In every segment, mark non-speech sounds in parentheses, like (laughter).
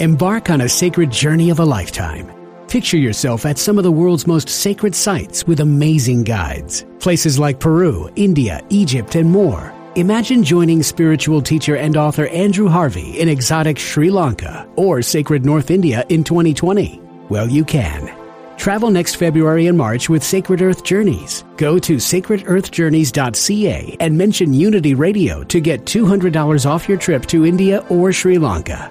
Embark on a sacred journey of a lifetime. Picture yourself at some of the world's most sacred sites with amazing guides. Places like Peru, India, Egypt, and more. Imagine joining spiritual teacher and author Andrew Harvey in exotic Sri Lanka or sacred North India in 2020. Well, you can. Travel next February and March with Sacred Earth Journeys. Go to sacredearthjourneys.ca and mention Unity Radio to get $200 off your trip to India or Sri Lanka.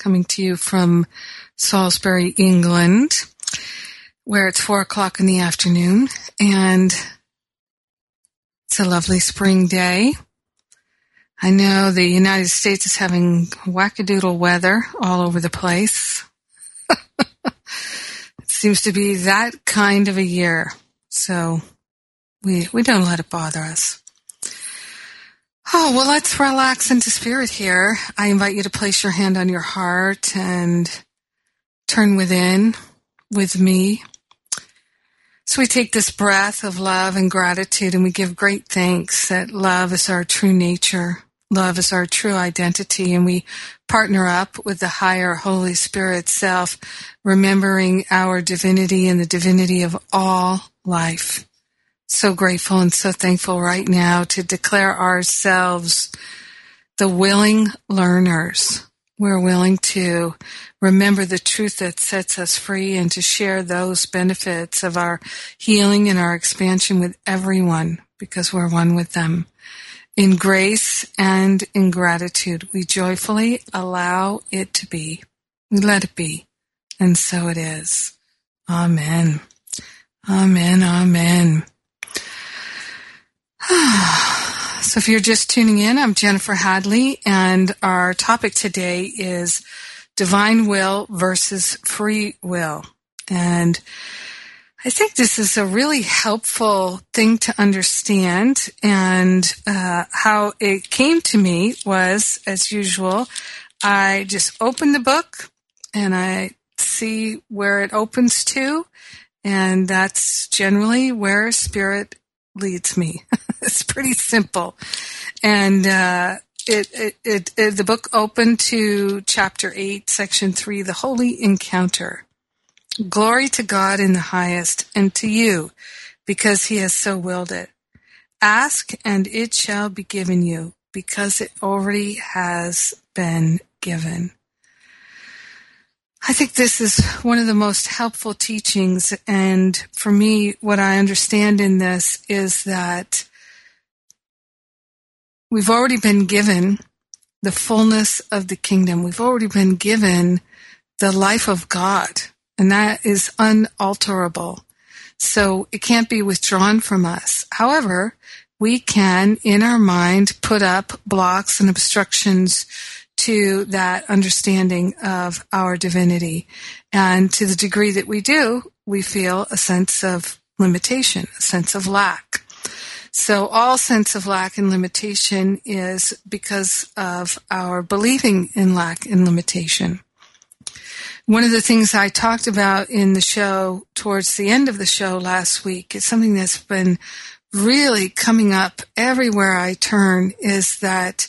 Coming to you from Salisbury, England, where it's four o'clock in the afternoon and it's a lovely spring day. I know the United States is having wackadoodle weather all over the place. (laughs) it seems to be that kind of a year. So we, we don't let it bother us. Oh, well, let's relax into spirit here. I invite you to place your hand on your heart and turn within with me. So we take this breath of love and gratitude and we give great thanks that love is our true nature. Love is our true identity and we partner up with the higher Holy Spirit self, remembering our divinity and the divinity of all life so grateful and so thankful right now to declare ourselves the willing learners. We're willing to remember the truth that sets us free and to share those benefits of our healing and our expansion with everyone because we're one with them. In grace and in gratitude, we joyfully allow it to be. We let it be. And so it is. Amen. Amen. Amen. (sighs) so if you're just tuning in, I'm Jennifer Hadley, and our topic today is divine will versus free will. And I think this is a really helpful thing to understand. And uh, how it came to me was, as usual, I just open the book and I see where it opens to. And that's generally where spirit leads me. (laughs) it's pretty simple. And, uh, it, it, it, it, the book opened to chapter 8, section 3, the holy encounter. Glory to God in the highest and to you because he has so willed it. Ask and it shall be given you because it already has been given. I think this is one of the most helpful teachings. And for me, what I understand in this is that we've already been given the fullness of the kingdom. We've already been given the life of God, and that is unalterable. So it can't be withdrawn from us. However, we can, in our mind, put up blocks and obstructions to that understanding of our divinity. And to the degree that we do, we feel a sense of limitation, a sense of lack. So all sense of lack and limitation is because of our believing in lack and limitation. One of the things I talked about in the show towards the end of the show last week is something that's been really coming up everywhere I turn is that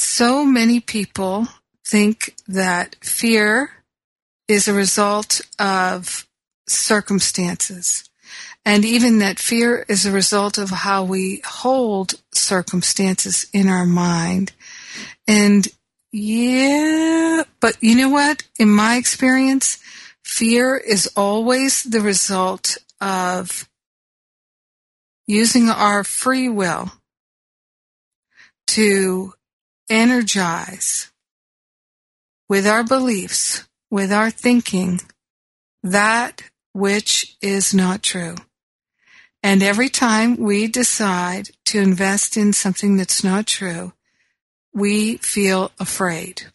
so many people think that fear is a result of circumstances. And even that fear is a result of how we hold circumstances in our mind. And yeah, but you know what? In my experience, fear is always the result of using our free will to energize with our beliefs, with our thinking, that which is not true. And every time we decide to invest in something that's not true, we feel afraid.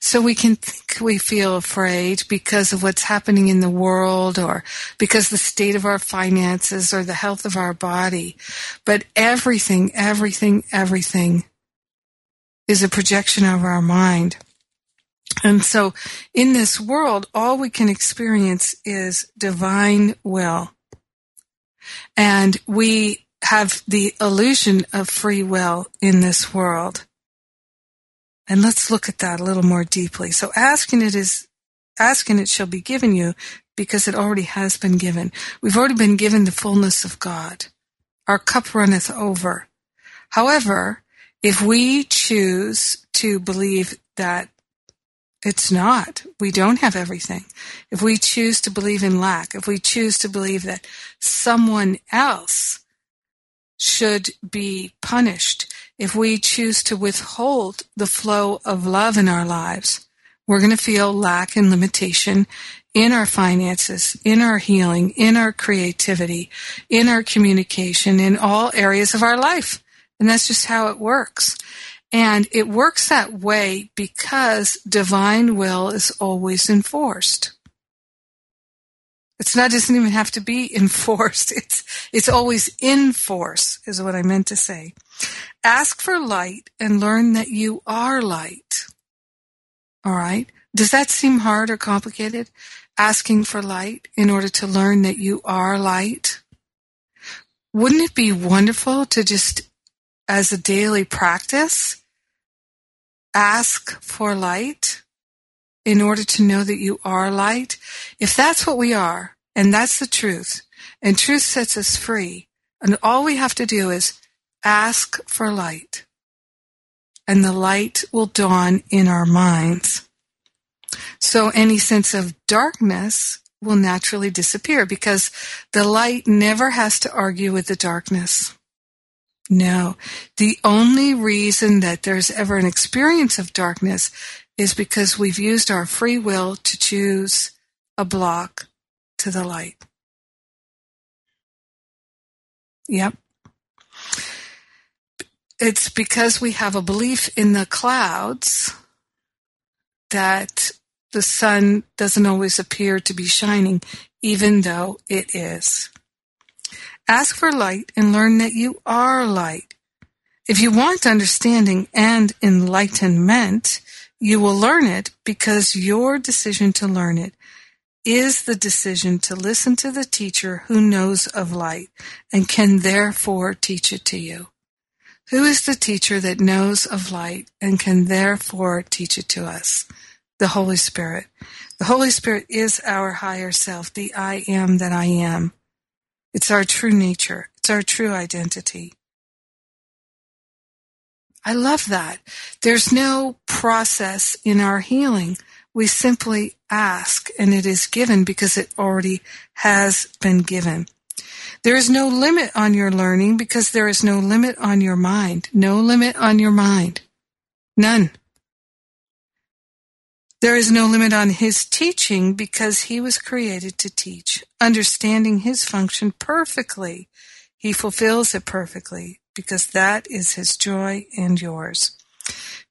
So we can think we feel afraid because of what's happening in the world or because the state of our finances or the health of our body. But everything, everything, everything is a projection of our mind. And so in this world, all we can experience is divine will. And we have the illusion of free will in this world. And let's look at that a little more deeply. So asking it is, asking it shall be given you because it already has been given. We've already been given the fullness of God. Our cup runneth over. However, if we choose to believe that it's not. We don't have everything. If we choose to believe in lack, if we choose to believe that someone else should be punished, if we choose to withhold the flow of love in our lives, we're going to feel lack and limitation in our finances, in our healing, in our creativity, in our communication, in all areas of our life. And that's just how it works. And it works that way because divine will is always enforced. It's not doesn't even have to be (laughs) enforced. It's it's always in force is what I meant to say. Ask for light and learn that you are light. All right? Does that seem hard or complicated? Asking for light in order to learn that you are light? Wouldn't it be wonderful to just as a daily practice ask for light in order to know that you are light, if that's what we are, and that's the truth, and truth sets us free, and all we have to do is ask for light, and the light will dawn in our minds. So any sense of darkness will naturally disappear because the light never has to argue with the darkness. No. The only reason that there's ever an experience of darkness is because we've used our free will to choose a block to the light. Yep. It's because we have a belief in the clouds that the sun doesn't always appear to be shining, even though it is. Ask for light and learn that you are light. If you want understanding and enlightenment, you will learn it because your decision to learn it is the decision to listen to the teacher who knows of light and can therefore teach it to you. Who is the teacher that knows of light and can therefore teach it to us? The Holy Spirit. The Holy Spirit is our higher self, the I am that I am. It's our true nature. It's our true identity. I love that. There's no process in our healing. We simply ask and it is given because it already has been given. There is no limit on your learning because there is no limit on your mind. No limit on your mind. None. There is no limit on his teaching because he was created to teach. Understanding his function perfectly, he fulfills it perfectly because that is his joy and yours.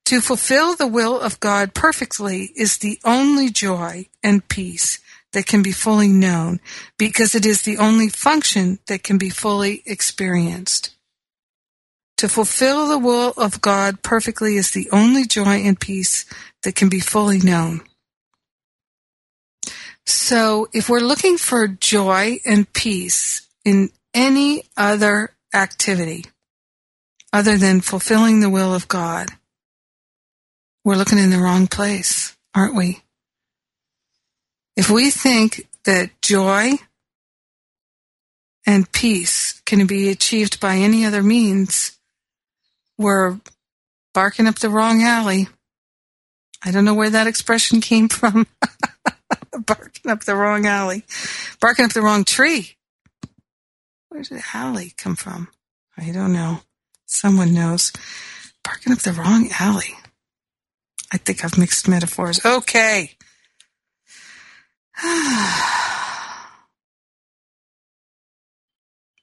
To fulfill the will of God perfectly is the only joy and peace that can be fully known because it is the only function that can be fully experienced. To fulfill the will of God perfectly is the only joy and peace that can be fully known. So if we're looking for joy and peace in any other activity other than fulfilling the will of God, we're looking in the wrong place, aren't we? If we think that joy and peace can be achieved by any other means, we're barking up the wrong alley. I don't know where that expression came from. (laughs) barking up the wrong alley. Barking up the wrong tree. Where did alley come from? I don't know. Someone knows. Barking up the wrong alley. I think I've mixed metaphors. Okay. (sighs)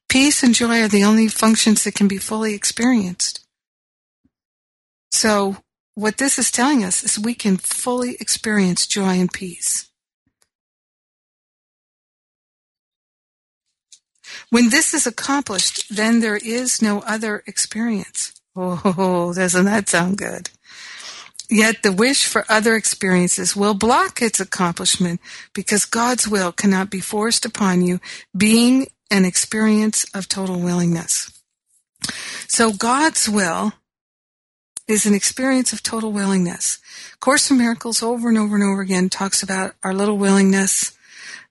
Peace and joy are the only functions that can be fully experienced. So, what this is telling us is we can fully experience joy and peace. When this is accomplished, then there is no other experience. Oh, (laughs) doesn't that sound good? Yet the wish for other experiences will block its accomplishment because God's will cannot be forced upon you, being an experience of total willingness. So God's will is an experience of total willingness. Course in Miracles over and over and over again talks about our little willingness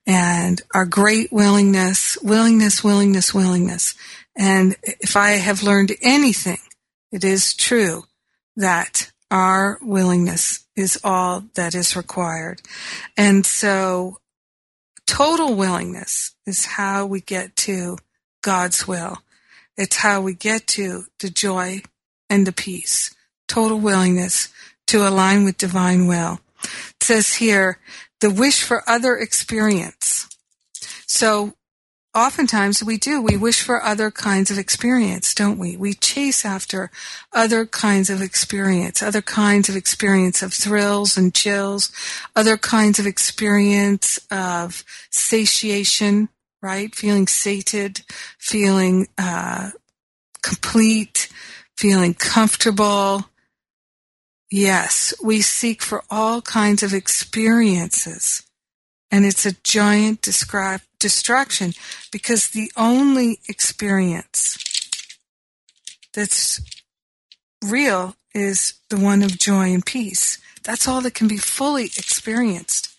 and our great willingness, willingness, willingness, willingness. And if I have learned anything, it is true that our willingness is all that is required. And so total willingness is how we get to God's will. It's how we get to the joy and the peace. Total willingness to align with divine will. It says here, the wish for other experience. So oftentimes we do. We wish for other kinds of experience, don't we? We chase after other kinds of experience, other kinds of experience of thrills and chills, other kinds of experience of satiation, right? Feeling sated, feeling uh, complete, feeling comfortable. Yes, we seek for all kinds of experiences and it's a giant distraction because the only experience that's real is the one of joy and peace. That's all that can be fully experienced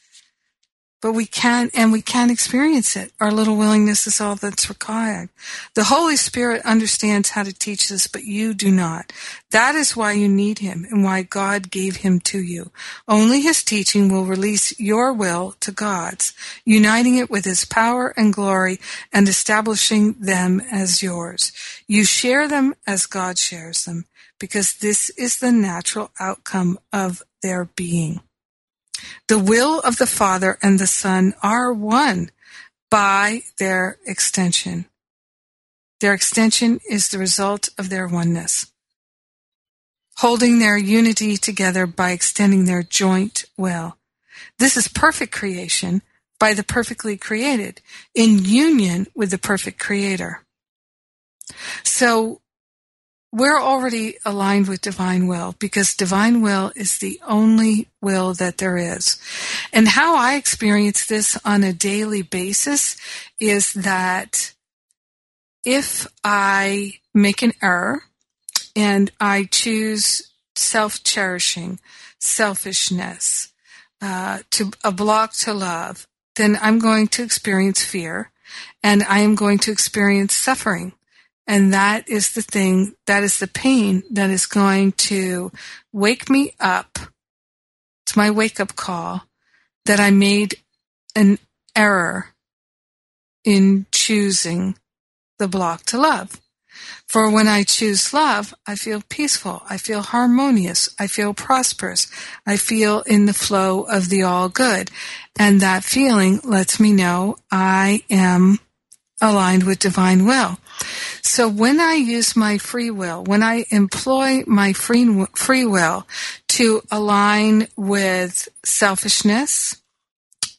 but we can and we can experience it. Our little willingness is all that's required. The Holy Spirit understands how to teach this, but you do not. That is why you need Him and why God gave Him to you. Only His teaching will release your will to God's, uniting it with His power and glory and establishing them as yours. You share them as God shares them because this is the natural outcome of their being. The will of the Father and the Son are one by their extension. Their extension is the result of their oneness, holding their unity together by extending their joint will. This is perfect creation by the perfectly created in union with the perfect creator. So we're already aligned with divine will because divine will is the only will that there is. And how I experience this on a daily basis is that if I make an error and I choose self cherishing, selfishness, uh, to a block to love, then I'm going to experience fear and I am going to experience suffering. And that is the thing, that is the pain that is going to wake me up. It's my wake up call that I made an error in choosing the block to love. For when I choose love, I feel peaceful. I feel harmonious. I feel prosperous. I feel in the flow of the all good. And that feeling lets me know I am aligned with divine will. So when I use my free will, when I employ my free, free will to align with selfishness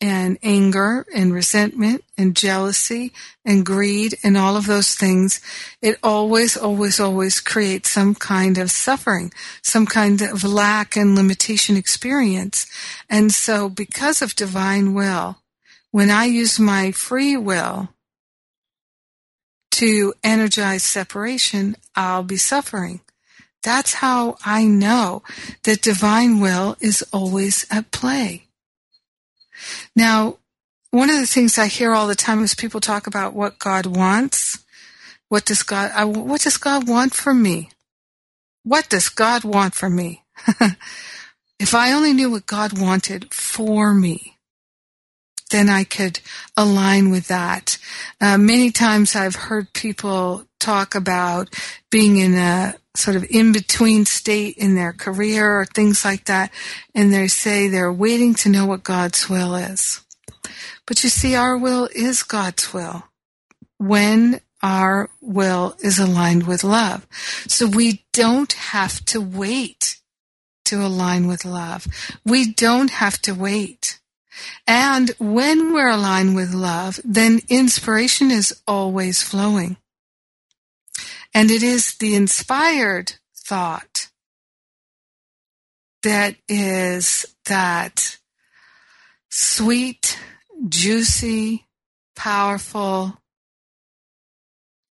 and anger and resentment and jealousy and greed and all of those things, it always, always, always creates some kind of suffering, some kind of lack and limitation experience. And so because of divine will, when I use my free will to energize separation, I'll be suffering. That's how I know that divine will is always at play. Now, one of the things I hear all the time is people talk about what God wants. What does God, I, what does God want from me? What does God want from me? (laughs) if I only knew what God wanted for me, then I could align with that. Uh, many times I've heard people talk about being in a sort of in between state in their career or things like that, and they say they're waiting to know what God's will is. But you see, our will is God's will when our will is aligned with love. So we don't have to wait to align with love. We don't have to wait. And when we're aligned with love, then inspiration is always flowing. And it is the inspired thought that is that sweet, juicy, powerful,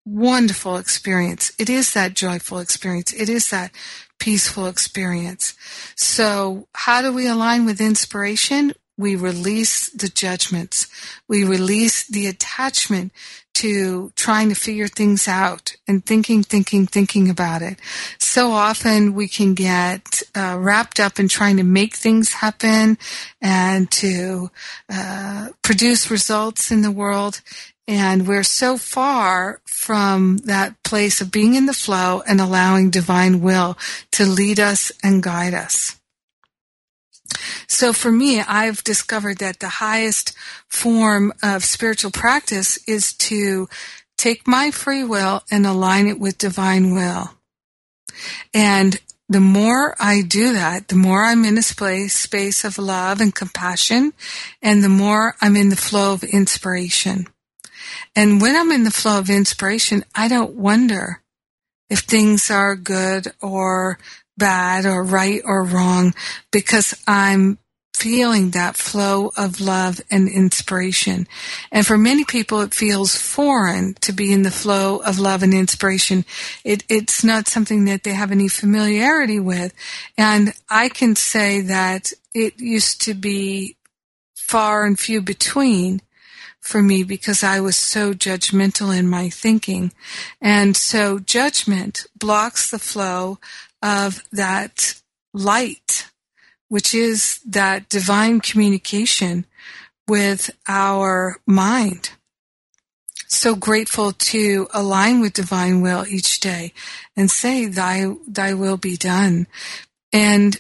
wonderful experience. It is that joyful experience. It is that peaceful experience. So how do we align with inspiration? We release the judgments. We release the attachment to trying to figure things out and thinking, thinking, thinking about it. So often we can get uh, wrapped up in trying to make things happen and to uh, produce results in the world. And we're so far from that place of being in the flow and allowing divine will to lead us and guide us. So for me, I've discovered that the highest form of spiritual practice is to take my free will and align it with divine will. And the more I do that, the more I'm in a space, space of love and compassion, and the more I'm in the flow of inspiration. And when I'm in the flow of inspiration, I don't wonder if things are good or bad or right or wrong because I'm feeling that flow of love and inspiration. And for many people, it feels foreign to be in the flow of love and inspiration. It, it's not something that they have any familiarity with. And I can say that it used to be far and few between for me because I was so judgmental in my thinking. And so judgment blocks the flow of that light, which is that divine communication with our mind. So grateful to align with divine will each day and say, thy, thy will be done. And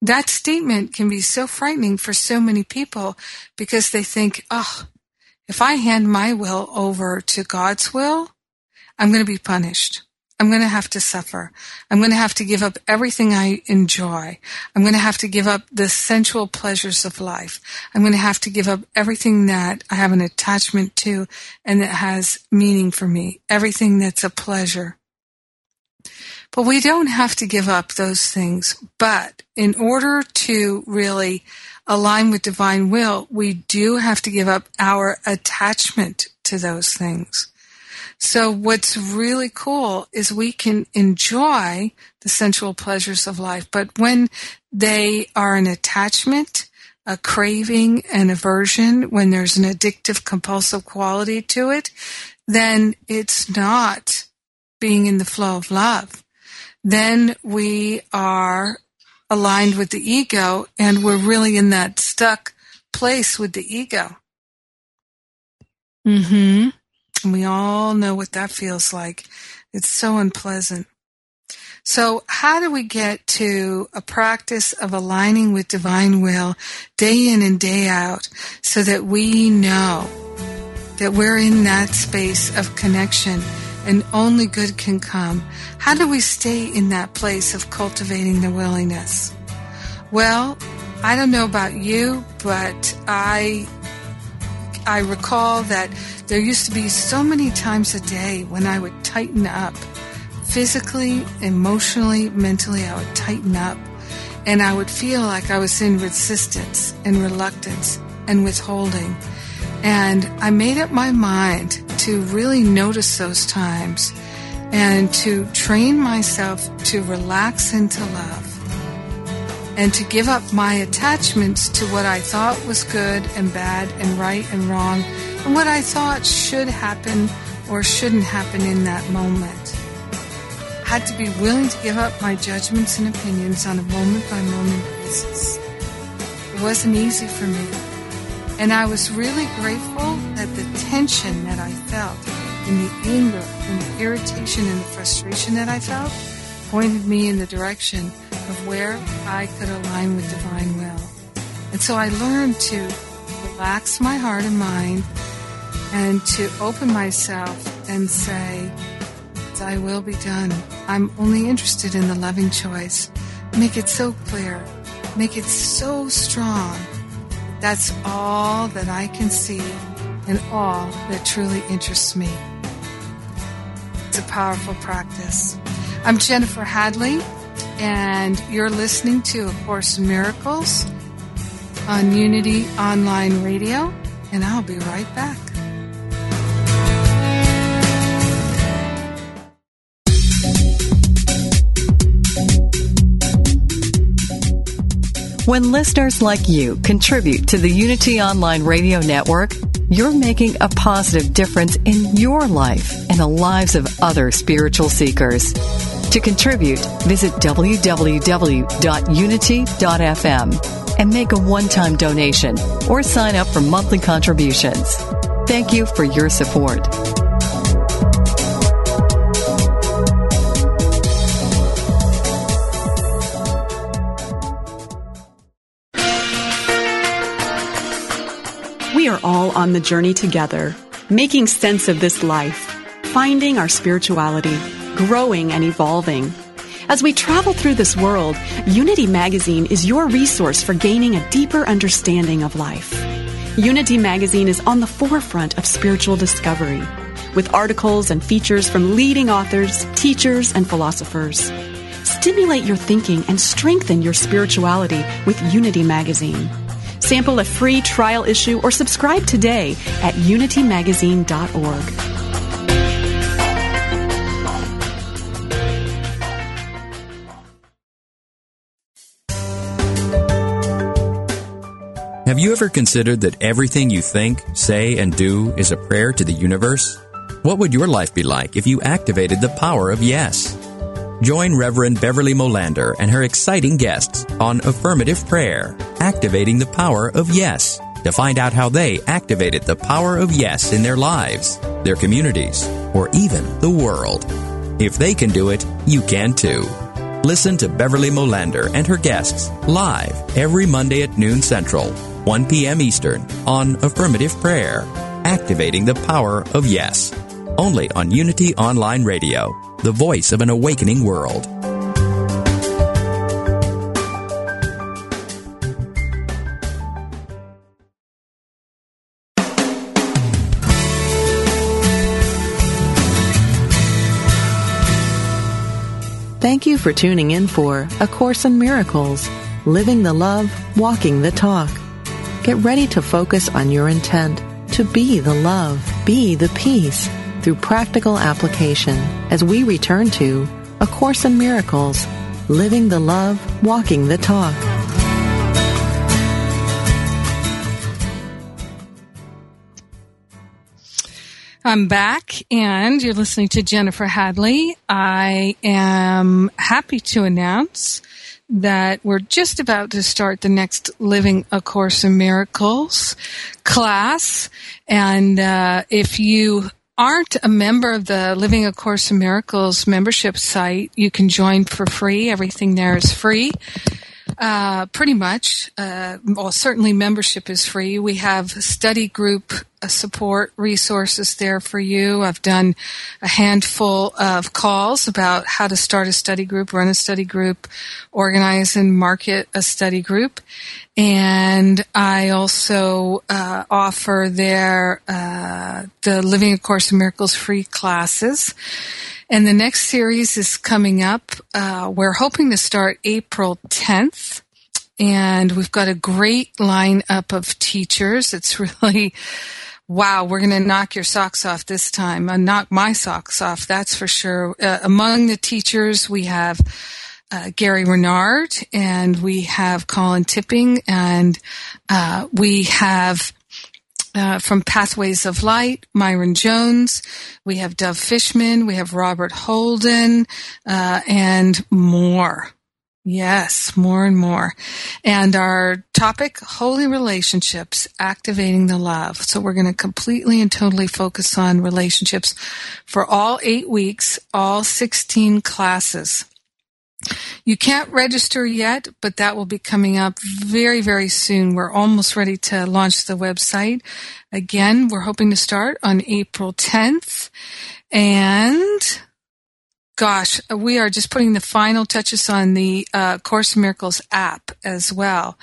that statement can be so frightening for so many people because they think, oh, if I hand my will over to God's will, I'm going to be punished. I'm going to have to suffer. I'm going to have to give up everything I enjoy. I'm going to have to give up the sensual pleasures of life. I'm going to have to give up everything that I have an attachment to and that has meaning for me. Everything that's a pleasure. But we don't have to give up those things. But in order to really align with divine will, we do have to give up our attachment to those things. So what's really cool is we can enjoy the sensual pleasures of life, but when they are an attachment, a craving, an aversion, when there's an addictive compulsive quality to it, then it's not being in the flow of love. Then we are aligned with the ego and we're really in that stuck place with the ego. Mm-hmm. And we all know what that feels like. It's so unpleasant. So how do we get to a practice of aligning with divine will day in and day out so that we know that we're in that space of connection and only good can come? How do we stay in that place of cultivating the willingness? Well, I don't know about you, but I I recall that there used to be so many times a day when I would tighten up. Physically, emotionally, mentally, I would tighten up. And I would feel like I was in resistance and reluctance and withholding. And I made up my mind to really notice those times and to train myself to relax into love and to give up my attachments to what I thought was good and bad and right and wrong and what I thought should happen or shouldn't happen in that moment. I had to be willing to give up my judgments and opinions on a moment by moment basis. It wasn't easy for me. And I was really grateful that the tension that I felt and the anger and the irritation and the frustration that I felt pointed me in the direction of where I could align with divine will. And so I learned to relax my heart and mind and to open myself and say, Thy will be done. I'm only interested in the loving choice. Make it so clear. Make it so strong. That's all that I can see and all that truly interests me. It's a powerful practice. I'm Jennifer Hadley, and you're listening to A Course in Miracles on Unity Online Radio, and I'll be right back. When listeners like you contribute to the Unity Online Radio Network, you're making a positive difference in your life and the lives of other spiritual seekers. To contribute, visit www.unity.fm and make a one time donation or sign up for monthly contributions. Thank you for your support. We are all on the journey together, making sense of this life, finding our spirituality, growing and evolving. As we travel through this world, Unity Magazine is your resource for gaining a deeper understanding of life. Unity Magazine is on the forefront of spiritual discovery, with articles and features from leading authors, teachers, and philosophers. Stimulate your thinking and strengthen your spirituality with Unity Magazine. Sample a free trial issue or subscribe today at unitymagazine.org. Have you ever considered that everything you think, say, and do is a prayer to the universe? What would your life be like if you activated the power of yes? Join Reverend Beverly Molander and her exciting guests on Affirmative Prayer, Activating the Power of Yes, to find out how they activated the power of yes in their lives, their communities, or even the world. If they can do it, you can too. Listen to Beverly Molander and her guests live every Monday at noon Central, 1 p.m. Eastern on Affirmative Prayer, Activating the Power of Yes. Only on Unity Online Radio, the voice of an awakening world. Thank you for tuning in for A Course in Miracles, Living the Love, Walking the Talk. Get ready to focus on your intent to be the love, be the peace through practical application as we return to A Course in Miracles, Living the Love, Walking the Talk. I'm back and you're listening to Jennifer Hadley. I am happy to announce that we're just about to start the next Living A Course in Miracles class. And uh, if you aren't a member of the Living A Course in Miracles membership site, you can join for free. Everything there is free. Uh, pretty much. Uh, well, certainly membership is free. We have study group support resources there for you. I've done a handful of calls about how to start a study group, run a study group, organize and market a study group. And I also uh, offer there uh, the Living A Course in Miracles free classes. And the next series is coming up. Uh, we're hoping to start April 10th. And we've got a great lineup of teachers. It's (laughs) really wow, we're going to knock your socks off this time. Uh, knock my socks off, that's for sure. Uh, among the teachers, we have uh, Gary Renard and we have Colin Tipping and uh, we have uh, from Pathways of Light, Myron Jones. We have Dove Fishman. We have Robert Holden, uh, and more. Yes, more and more. And our topic, holy relationships, activating the love. So we're going to completely and totally focus on relationships for all eight weeks, all 16 classes. You can't register yet, but that will be coming up very, very soon. We're almost ready to launch the website. Again, we're hoping to start on April 10th. And gosh, we are just putting the final touches on the uh, Course Miracles app as well.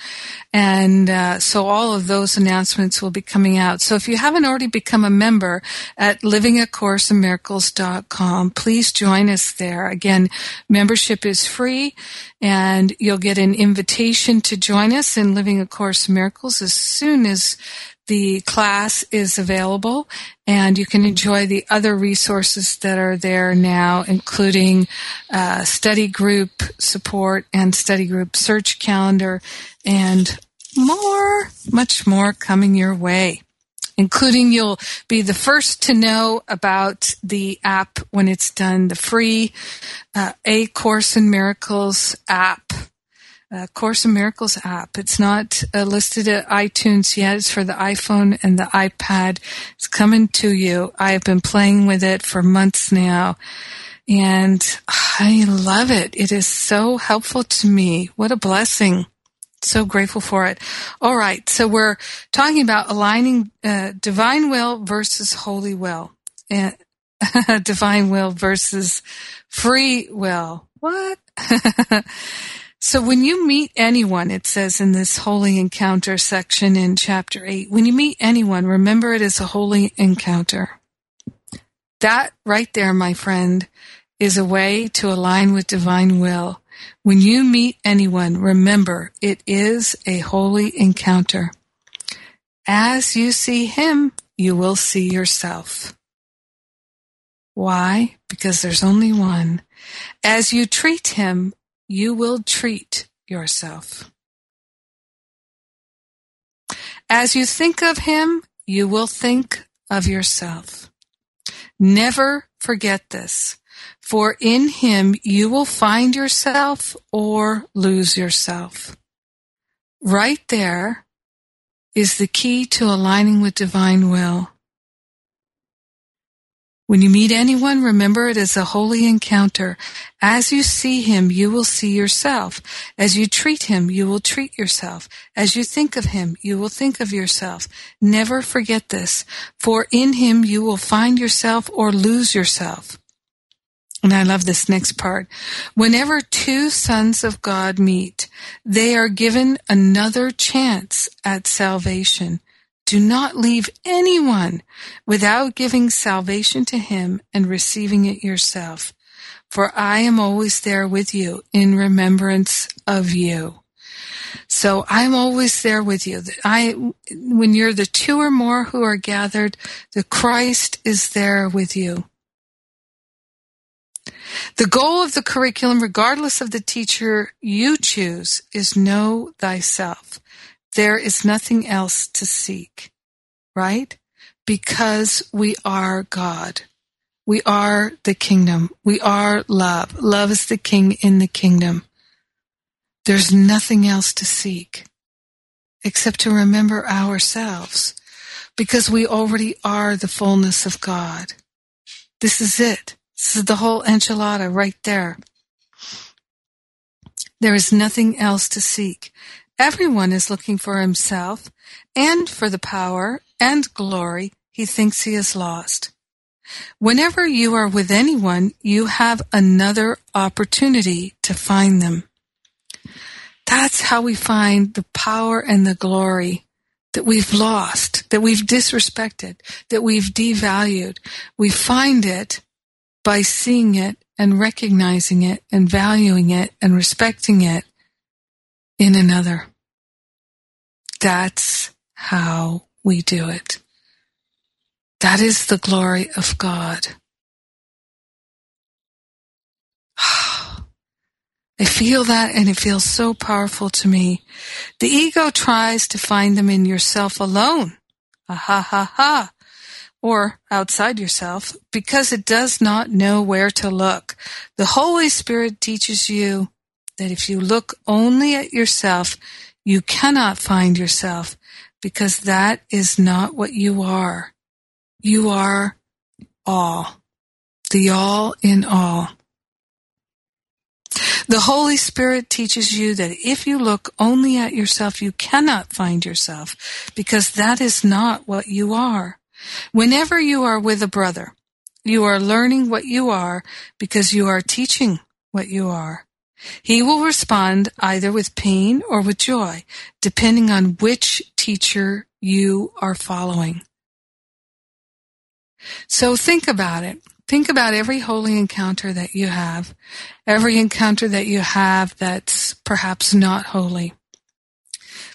And uh, so all of those announcements will be coming out. So if you haven't already become a member at livingacourseofmiracles.com, please join us there. Again, membership is free and you'll get an invitation to join us in Living a Course Miracles as soon as the class is available and you can enjoy the other resources that are there now, including uh, study group support and study group search calendar and more, much more coming your way. Including you'll be the first to know about the app when it's done, the free uh, A Course in Miracles app uh, Course in Miracles app. It's not uh, listed at iTunes yet. It's for the iPhone and the iPad. It's coming to you. I have been playing with it for months now and I love it. It is so helpful to me. What a blessing. So grateful for it. All right. So we're talking about aligning uh, divine will versus holy will. And (laughs) divine will versus free will. What? (laughs) So when you meet anyone, it says in this holy encounter section in chapter 8, when you meet anyone, remember it is a holy encounter. That right there, my friend, is a way to align with divine will. When you meet anyone, remember it is a holy encounter. As you see him, you will see yourself. Why? Because there's only one. As you treat him, you will treat yourself. As you think of him, you will think of yourself. Never forget this, for in him you will find yourself or lose yourself. Right there is the key to aligning with divine will. When you meet anyone, remember it is a holy encounter. As you see him, you will see yourself. As you treat him, you will treat yourself. As you think of him, you will think of yourself. Never forget this, for in him you will find yourself or lose yourself. And I love this next part. Whenever two sons of God meet, they are given another chance at salvation. Do not leave anyone without giving salvation to him and receiving it yourself. For I am always there with you in remembrance of you. So I'm always there with you. I, when you're the two or more who are gathered, the Christ is there with you. The goal of the curriculum, regardless of the teacher you choose, is know thyself. There is nothing else to seek, right? Because we are God. We are the kingdom. We are love. Love is the king in the kingdom. There's nothing else to seek except to remember ourselves because we already are the fullness of God. This is it. This is the whole enchilada right there. There is nothing else to seek. Everyone is looking for himself and for the power and glory he thinks he has lost. Whenever you are with anyone, you have another opportunity to find them. That's how we find the power and the glory that we've lost, that we've disrespected, that we've devalued. We find it by seeing it and recognizing it and valuing it and respecting it in another. That's how we do it. That is the glory of God. (sighs) I feel that and it feels so powerful to me. The ego tries to find them in yourself alone. Ah ha ha ha. Or outside yourself because it does not know where to look. The Holy Spirit teaches you that if you look only at yourself, you cannot find yourself because that is not what you are. You are all. The all in all. The Holy Spirit teaches you that if you look only at yourself, you cannot find yourself because that is not what you are. Whenever you are with a brother, you are learning what you are because you are teaching what you are. He will respond either with pain or with joy, depending on which teacher you are following. So think about it. Think about every holy encounter that you have, every encounter that you have that's perhaps not holy.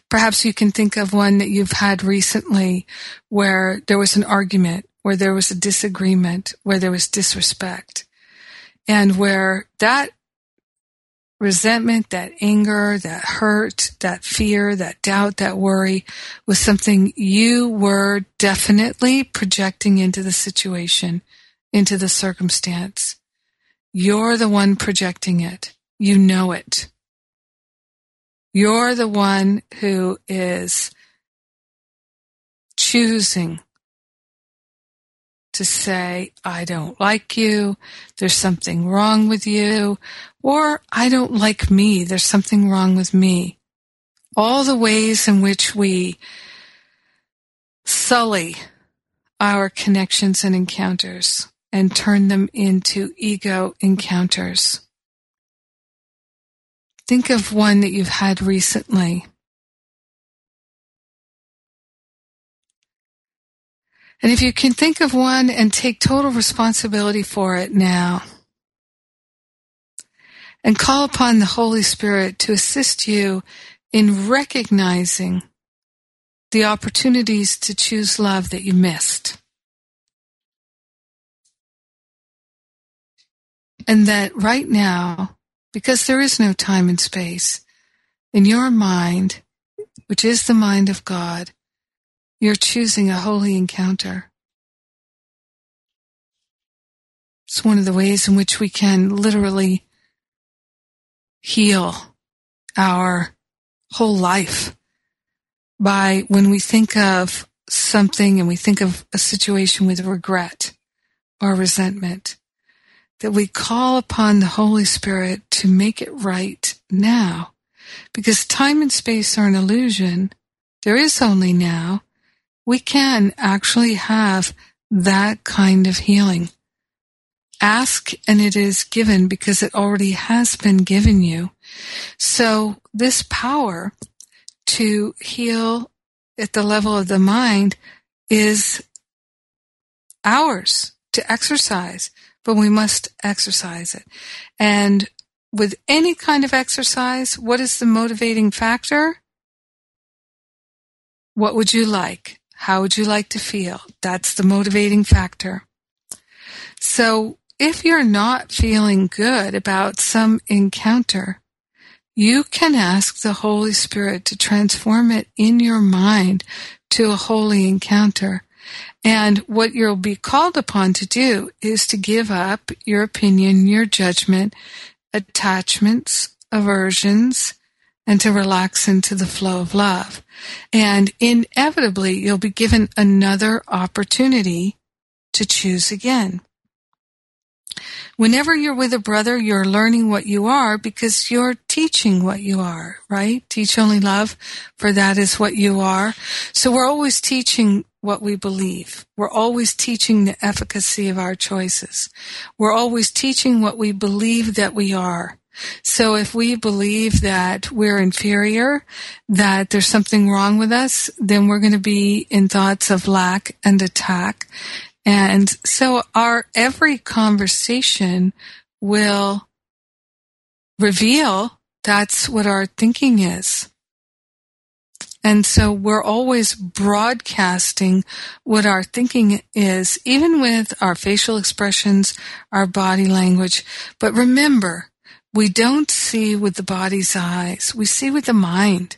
Perhaps you can think of one that you've had recently where there was an argument, where there was a disagreement, where there was disrespect, and where that resentment, that anger, that hurt, that fear, that doubt, that worry was something you were definitely projecting into the situation into the circumstance. You're the one projecting it. You know it. You're the one who is choosing to say, I don't like you, there's something wrong with you, or I don't like me, there's something wrong with me. All the ways in which we sully our connections and encounters and turn them into ego encounters. Think of one that you've had recently. And if you can think of one and take total responsibility for it now, and call upon the Holy Spirit to assist you in recognizing the opportunities to choose love that you missed. And that right now, because there is no time and space, in your mind, which is the mind of God, you're choosing a holy encounter. It's one of the ways in which we can literally heal our whole life by when we think of something and we think of a situation with regret or resentment that we call upon the Holy Spirit to make it right now. Because time and space are an illusion. There is only now. We can actually have that kind of healing. Ask and it is given because it already has been given you. So this power to heal at the level of the mind is ours to exercise but we must exercise it. And with any kind of exercise, what is the motivating factor? What would you like? How would you like to feel? That's the motivating factor. So if you're not feeling good about some encounter, you can ask the Holy Spirit to transform it in your mind to a holy encounter and what you'll be called upon to do is to give up your opinion, your judgment, attachments, aversions, and to relax into the flow of love. And inevitably, you'll be given another opportunity to choose again. Whenever you're with a brother, you're learning what you are because you're teaching what you are, right? Teach only love, for that is what you are. So we're always teaching what we believe. We're always teaching the efficacy of our choices. We're always teaching what we believe that we are. So if we believe that we're inferior, that there's something wrong with us, then we're going to be in thoughts of lack and attack. And so our every conversation will reveal that's what our thinking is. And so we're always broadcasting what our thinking is, even with our facial expressions, our body language. But remember, we don't see with the body's eyes. We see with the mind.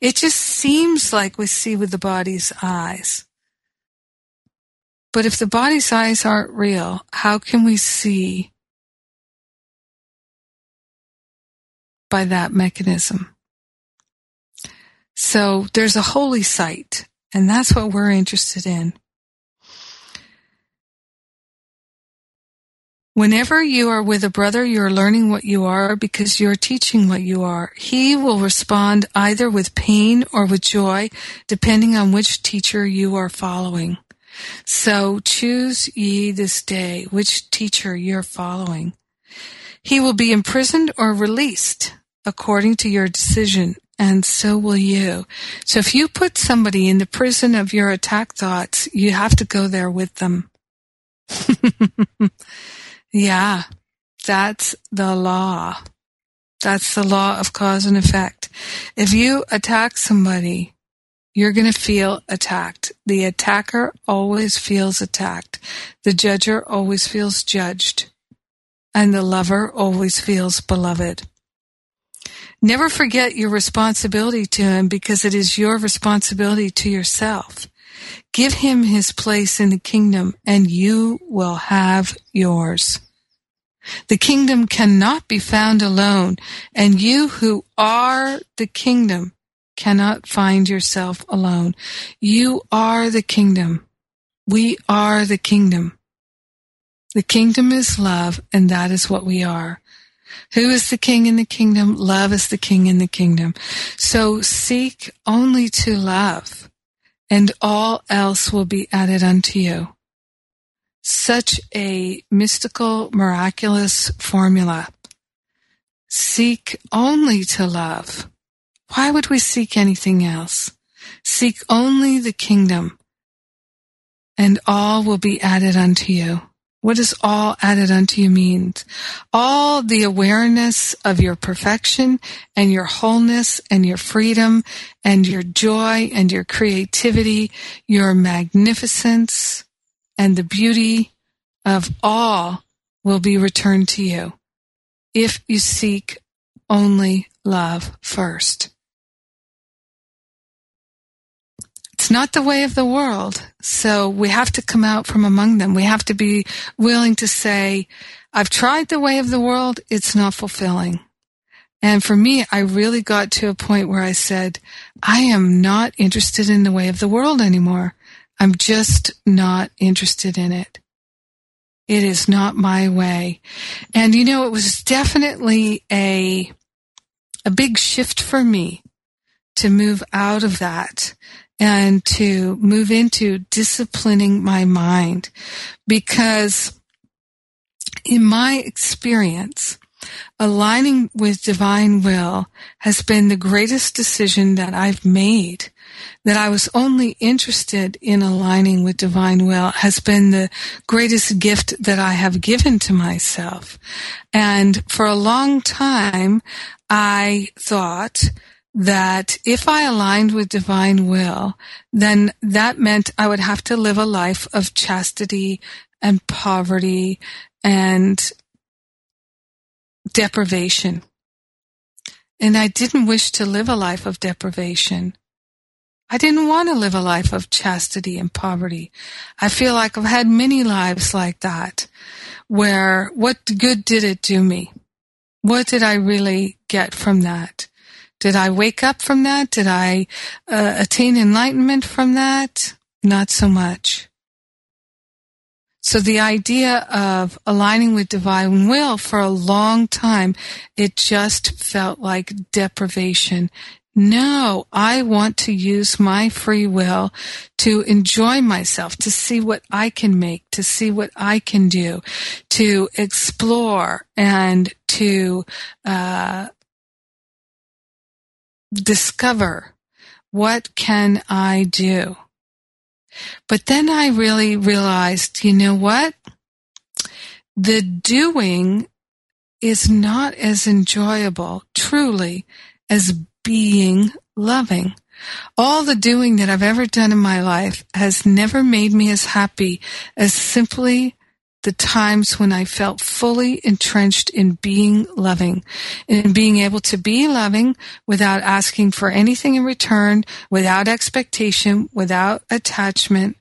It just seems like we see with the body's eyes. But if the body's eyes aren't real, how can we see by that mechanism? So there's a holy sight, and that's what we're interested in. Whenever you are with a brother, you are learning what you are because you are teaching what you are. He will respond either with pain or with joy, depending on which teacher you are following. So choose ye this day which teacher you're following. He will be imprisoned or released according to your decision, and so will you. So if you put somebody in the prison of your attack thoughts, you have to go there with them. (laughs) Yeah, that's the law. That's the law of cause and effect. If you attack somebody, you're going to feel attacked. The attacker always feels attacked. The judger always feels judged. And the lover always feels beloved. Never forget your responsibility to him because it is your responsibility to yourself. Give him his place in the kingdom and you will have yours. The kingdom cannot be found alone, and you who are the kingdom cannot find yourself alone. You are the kingdom. We are the kingdom. The kingdom is love, and that is what we are. Who is the king in the kingdom? Love is the king in the kingdom. So seek only to love and all else will be added unto you. Such a mystical, miraculous formula. Seek only to love. Why would we seek anything else? Seek only the kingdom, and all will be added unto you. What does all added unto you mean? All the awareness of your perfection and your wholeness and your freedom and your joy and your creativity, your magnificence and the beauty of all will be returned to you if you seek only love first. It's not the way of the world. So we have to come out from among them. We have to be willing to say, I've tried the way of the world. It's not fulfilling. And for me, I really got to a point where I said, I am not interested in the way of the world anymore. I'm just not interested in it. It is not my way. And you know, it was definitely a, a big shift for me to move out of that and to move into disciplining my mind because in my experience, aligning with divine will has been the greatest decision that I've made. That I was only interested in aligning with divine will has been the greatest gift that I have given to myself. And for a long time, I thought that if I aligned with divine will, then that meant I would have to live a life of chastity and poverty and deprivation. And I didn't wish to live a life of deprivation. I didn't want to live a life of chastity and poverty. I feel like I've had many lives like that where what good did it do me? What did I really get from that? Did I wake up from that? Did I uh, attain enlightenment from that? Not so much. So the idea of aligning with divine will for a long time, it just felt like deprivation. No, I want to use my free will to enjoy myself, to see what I can make, to see what I can do, to explore and to uh, discover what can I do? But then I really realized, you know what? The doing is not as enjoyable truly as being loving. All the doing that I've ever done in my life has never made me as happy as simply the times when I felt fully entrenched in being loving, in being able to be loving without asking for anything in return, without expectation, without attachment.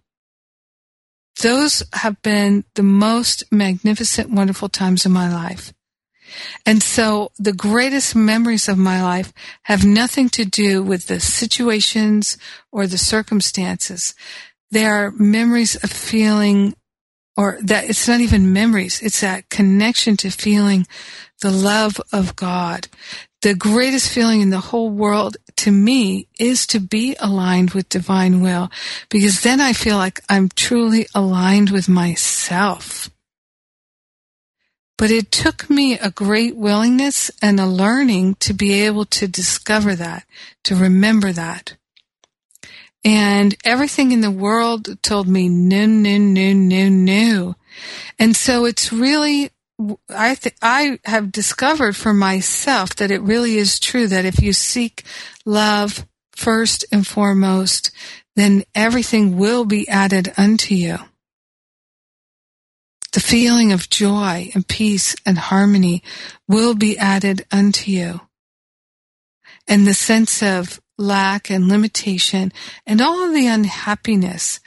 Those have been the most magnificent, wonderful times of my life. And so the greatest memories of my life have nothing to do with the situations or the circumstances. They are memories of feeling or that it's not even memories. It's that connection to feeling the love of God. The greatest feeling in the whole world to me is to be aligned with divine will because then I feel like I'm truly aligned with myself. But it took me a great willingness and a learning to be able to discover that, to remember that. And everything in the world told me no, no, no, no, no. And so it's really, I th- I have discovered for myself that it really is true that if you seek love first and foremost, then everything will be added unto you. The feeling of joy and peace and harmony will be added unto you. And the sense of lack and limitation and all the unhappiness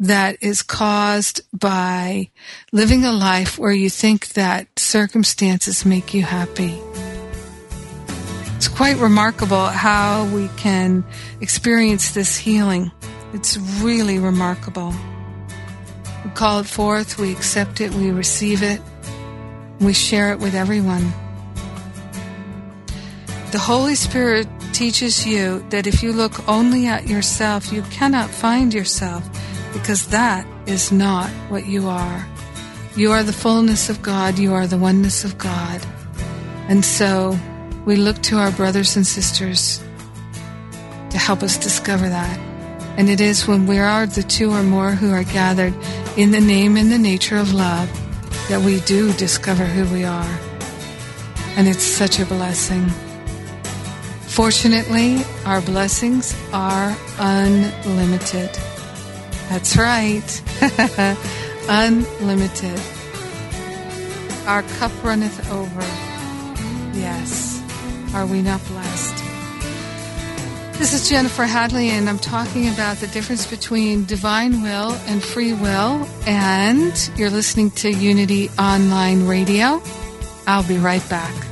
that is caused by living a life where you think that circumstances make you happy. It's quite remarkable how we can experience this healing. It's really remarkable. We call it forth, we accept it, we receive it, we share it with everyone. The Holy Spirit teaches you that if you look only at yourself, you cannot find yourself because that is not what you are. You are the fullness of God, you are the oneness of God. And so we look to our brothers and sisters to help us discover that. And it is when we are the two or more who are gathered in the name and the nature of love that we do discover who we are. And it's such a blessing. Fortunately, our blessings are unlimited. That's right. (laughs) unlimited. Our cup runneth over. Yes. Are we not blessed? This is Jennifer Hadley, and I'm talking about the difference between divine will and free will. And you're listening to Unity Online Radio. I'll be right back.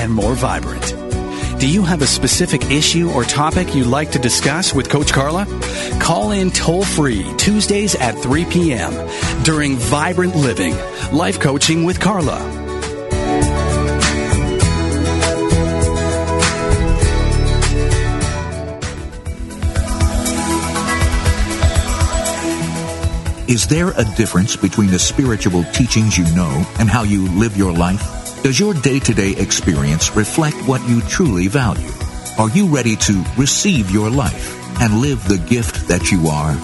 and more vibrant. Do you have a specific issue or topic you'd like to discuss with Coach Carla? Call in toll free Tuesdays at 3 p.m. during Vibrant Living, Life Coaching with Carla. Is there a difference between the spiritual teachings you know and how you live your life? Does your day to day experience reflect what you truly value? Are you ready to receive your life and live the gift that you are?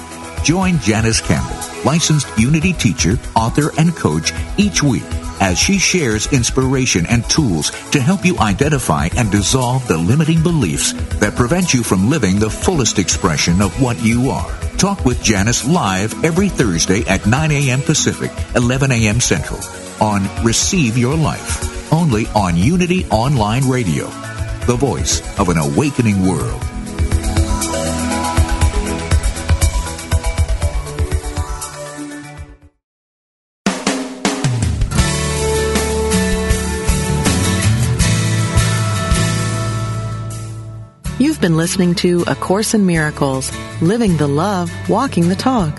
Join Janice Campbell, licensed Unity teacher, author, and coach each week as she shares inspiration and tools to help you identify and dissolve the limiting beliefs that prevent you from living the fullest expression of what you are. Talk with Janice live every Thursday at 9 a.m. Pacific, 11 a.m. Central on Receive Your Life only on Unity Online Radio, the voice of an awakening world. You've been listening to A Course in Miracles, Living the Love, Walking the Talk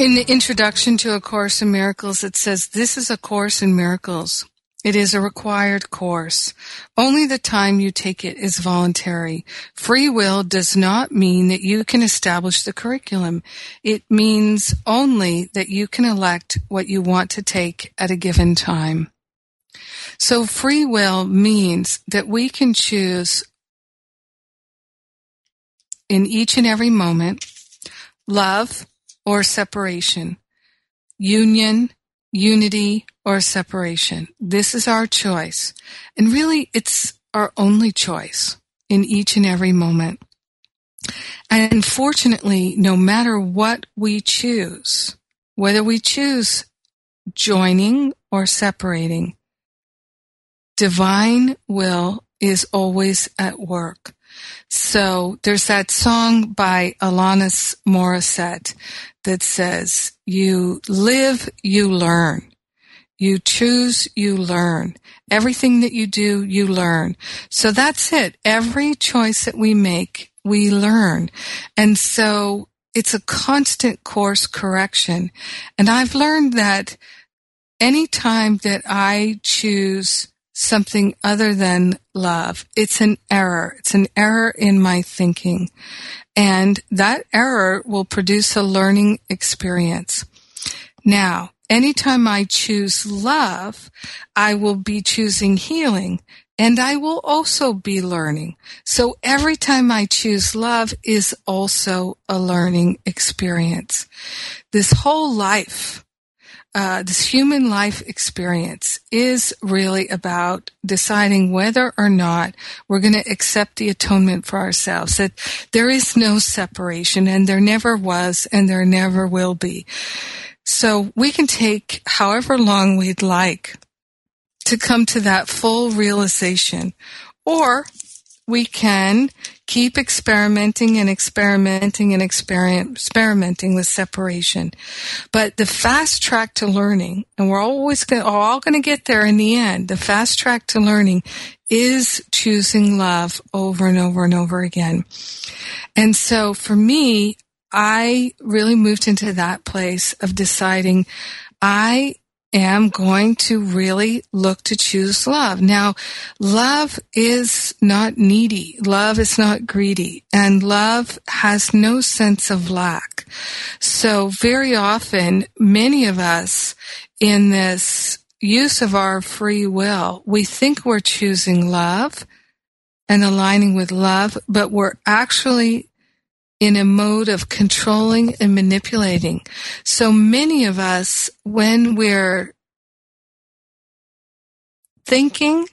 In the introduction to A Course in Miracles, it says, This is a Course in Miracles. It is a required course. Only the time you take it is voluntary. Free will does not mean that you can establish the curriculum. It means only that you can elect what you want to take at a given time. So free will means that we can choose in each and every moment love, or separation, union, unity, or separation. This is our choice. And really, it's our only choice in each and every moment. And unfortunately, no matter what we choose, whether we choose joining or separating, divine will is always at work. So there's that song by Alanis Morissette that says, you live, you learn. You choose, you learn. Everything that you do, you learn. So that's it. Every choice that we make, we learn. And so it's a constant course correction. And I've learned that anytime that I choose something other than love. It's an error. It's an error in my thinking. And that error will produce a learning experience. Now, anytime I choose love, I will be choosing healing and I will also be learning. So every time I choose love is also a learning experience. This whole life uh, this human life experience is really about deciding whether or not we're going to accept the atonement for ourselves. That there is no separation and there never was and there never will be. So we can take however long we'd like to come to that full realization or we can keep experimenting and experimenting and experimenting with separation. But the fast track to learning, and we're always gonna, all going to get there in the end, the fast track to learning is choosing love over and over and over again. And so for me, I really moved into that place of deciding I am going to really look to choose love. Now, love is not needy. Love is not greedy. And love has no sense of lack. So very often, many of us in this use of our free will, we think we're choosing love and aligning with love, but we're actually in a mode of controlling and manipulating. So many of us, when we're thinking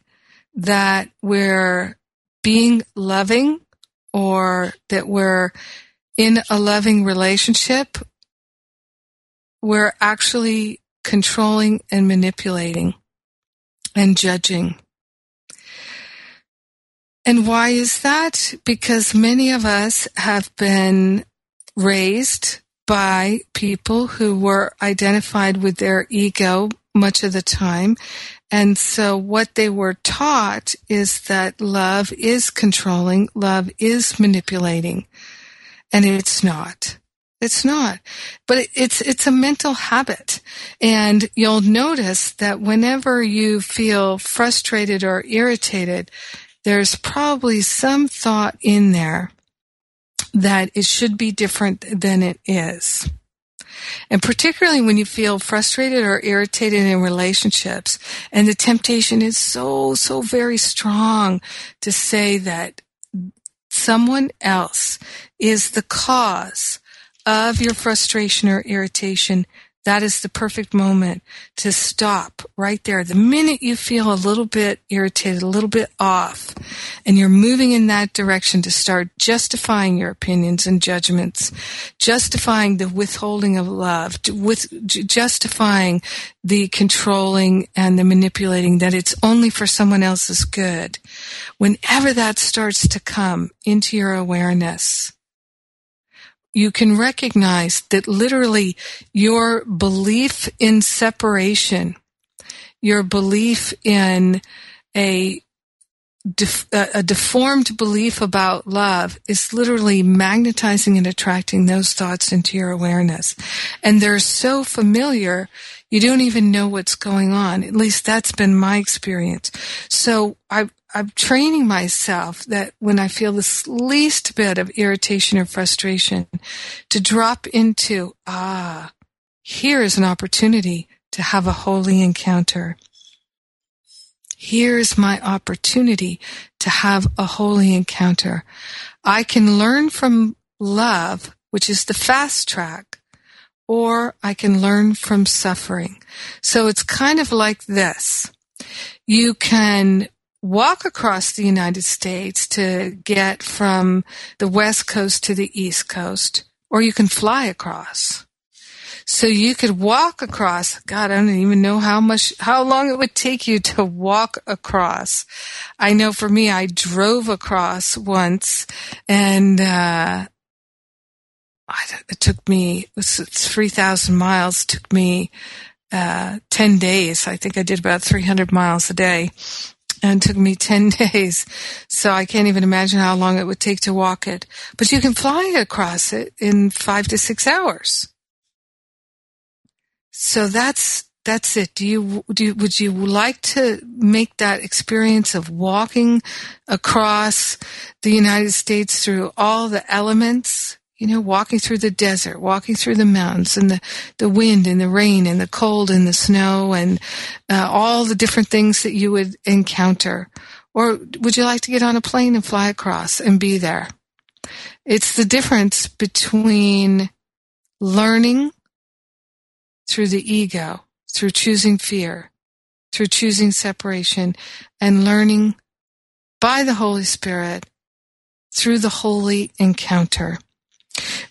that we're being loving or that we're in a loving relationship, we're actually controlling and manipulating and judging. And why is that? Because many of us have been raised by people who were identified with their ego much of the time. And so what they were taught is that love is controlling, love is manipulating. And it's not. It's not. But it's, it's a mental habit. And you'll notice that whenever you feel frustrated or irritated, there's probably some thought in there that it should be different than it is. And particularly when you feel frustrated or irritated in relationships and the temptation is so, so very strong to say that someone else is the cause of your frustration or irritation, that is the perfect moment to stop right there. The minute you feel a little bit irritated, a little bit off, and you're moving in that direction to start justifying your opinions and judgments, justifying the withholding of love, with justifying the controlling and the manipulating that it's only for someone else's good. Whenever that starts to come into your awareness, you can recognize that literally your belief in separation, your belief in a a deformed belief about love is literally magnetizing and attracting those thoughts into your awareness. And they're so familiar, you don't even know what's going on. At least that's been my experience. So I, I'm training myself that when I feel this least bit of irritation or frustration, to drop into, ah, here is an opportunity to have a holy encounter. Here's my opportunity to have a holy encounter. I can learn from love, which is the fast track, or I can learn from suffering. So it's kind of like this. You can walk across the United States to get from the West Coast to the East Coast, or you can fly across. So you could walk across. God, I don't even know how much, how long it would take you to walk across. I know for me, I drove across once and, uh, it took me, it was 3,000 miles, it took me, uh, 10 days. I think I did about 300 miles a day and took me (laughs) 10 days. So I can't even imagine how long it would take to walk it. But you can fly across it in five to six hours. So that's, that's it. Do you, do you, would you like to make that experience of walking across the United States through all the elements you know, walking through the desert, walking through the mountains and the, the wind and the rain and the cold and the snow and uh, all the different things that you would encounter. Or would you like to get on a plane and fly across and be there? It's the difference between learning through the ego, through choosing fear, through choosing separation, and learning by the Holy Spirit through the holy encounter.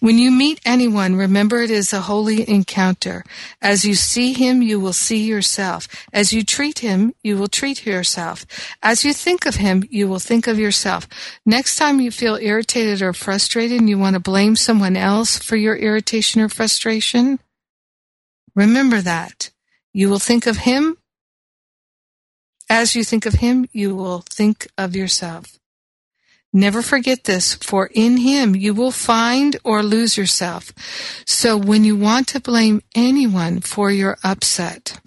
When you meet anyone, remember it is a holy encounter. As you see him, you will see yourself. As you treat him, you will treat yourself. As you think of him, you will think of yourself. Next time you feel irritated or frustrated and you want to blame someone else for your irritation or frustration, remember that. You will think of him. As you think of him, you will think of yourself. Never forget this, for in him you will find or lose yourself. So when you want to blame anyone for your upset,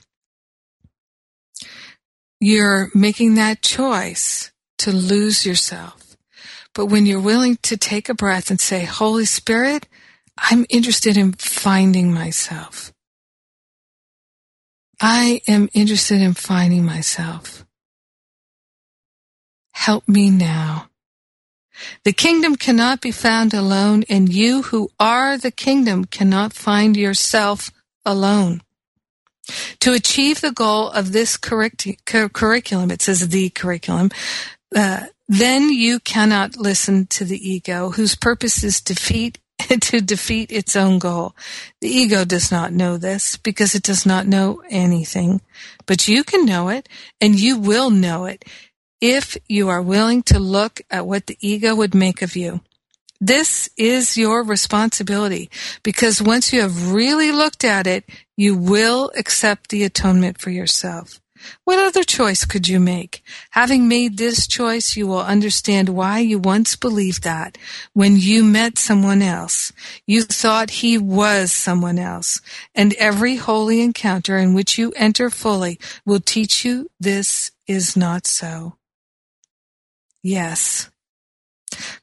you're making that choice to lose yourself. But when you're willing to take a breath and say, Holy Spirit, I'm interested in finding myself. I am interested in finding myself. Help me now. The kingdom cannot be found alone, and you who are the kingdom cannot find yourself alone. To achieve the goal of this curriculum, it says the curriculum, uh, then you cannot listen to the ego, whose purpose is defeat (laughs) to defeat its own goal. The ego does not know this because it does not know anything, but you can know it, and you will know it if you are willing to look at what the ego would make of you. This is your responsibility because once you have really looked at it, you will accept the atonement for yourself. What other choice could you make? Having made this choice, you will understand why you once believed that when you met someone else. You thought he was someone else. And every holy encounter in which you enter fully will teach you this is not so. Yes.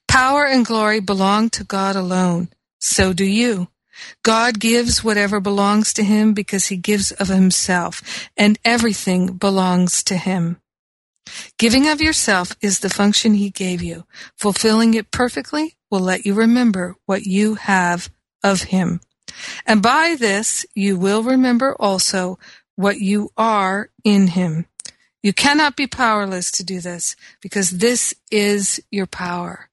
Power and glory belong to God alone. So do you. God gives whatever belongs to him because he gives of himself, and everything belongs to him. Giving of yourself is the function he gave you. Fulfilling it perfectly will let you remember what you have of him. And by this you will remember also what you are in him. You cannot be powerless to do this because this is your power.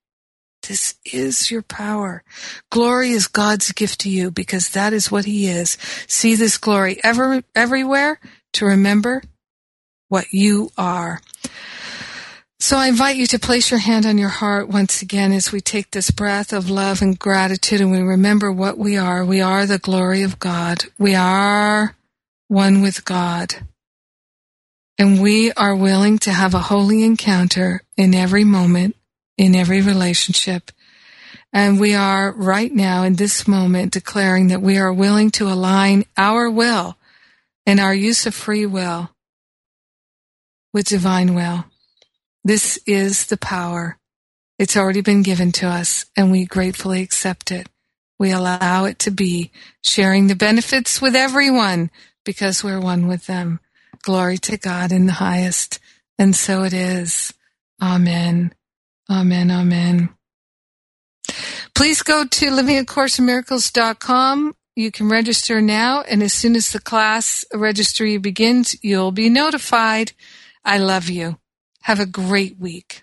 This is your power. Glory is God's gift to you because that is what he is. See this glory ever, everywhere to remember what you are. So I invite you to place your hand on your heart once again as we take this breath of love and gratitude and we remember what we are. We are the glory of God. We are one with God. And we are willing to have a holy encounter in every moment, in every relationship. And we are right now in this moment declaring that we are willing to align our will and our use of free will with divine will. This is the power. It's already been given to us and we gratefully accept it. We allow it to be, sharing the benefits with everyone because we're one with them. Glory to God in the highest. And so it is. Amen. Amen. Amen. Please go to livingacourseofmiracles.com. You can register now, and as soon as the class registry begins, you'll be notified. I love you. Have a great week.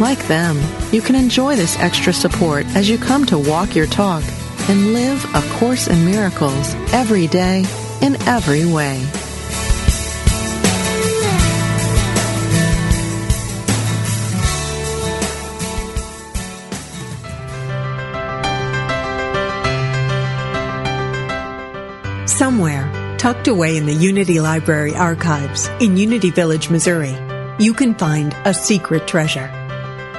Like them, you can enjoy this extra support as you come to walk your talk and live a course in miracles every day in every way. Somewhere, tucked away in the Unity Library archives in Unity Village, Missouri, you can find a secret treasure.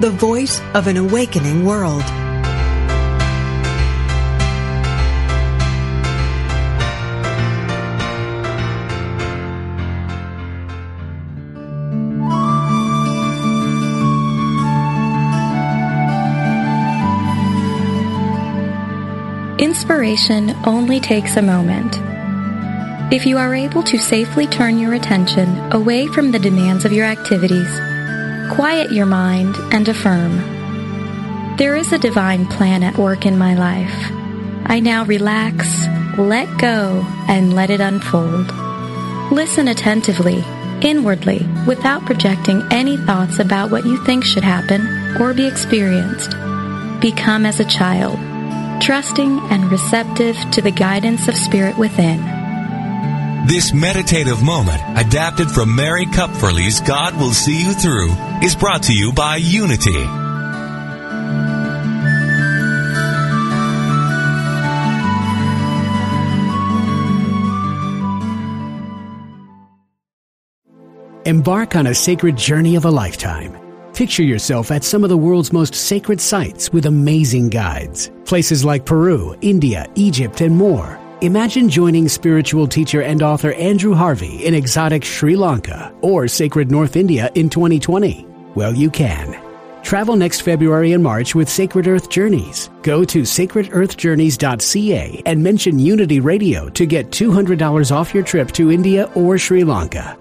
the voice of an awakening world. Inspiration only takes a moment. If you are able to safely turn your attention away from the demands of your activities, quiet your mind and affirm. There is a divine plan at work in my life. I now relax, let go, and let it unfold. Listen attentively, inwardly, without projecting any thoughts about what you think should happen or be experienced. Become as a child, trusting and receptive to the guidance of spirit within. This meditative moment, adapted from Mary Kupferle's God Will See You Through, is brought to you by Unity. Embark on a sacred journey of a lifetime. Picture yourself at some of the world's most sacred sites with amazing guides. Places like Peru, India, Egypt, and more. Imagine joining spiritual teacher and author Andrew Harvey in exotic Sri Lanka or sacred North India in 2020. Well, you can. Travel next February and March with Sacred Earth Journeys. Go to sacredearthjourneys.ca and mention Unity Radio to get $200 off your trip to India or Sri Lanka.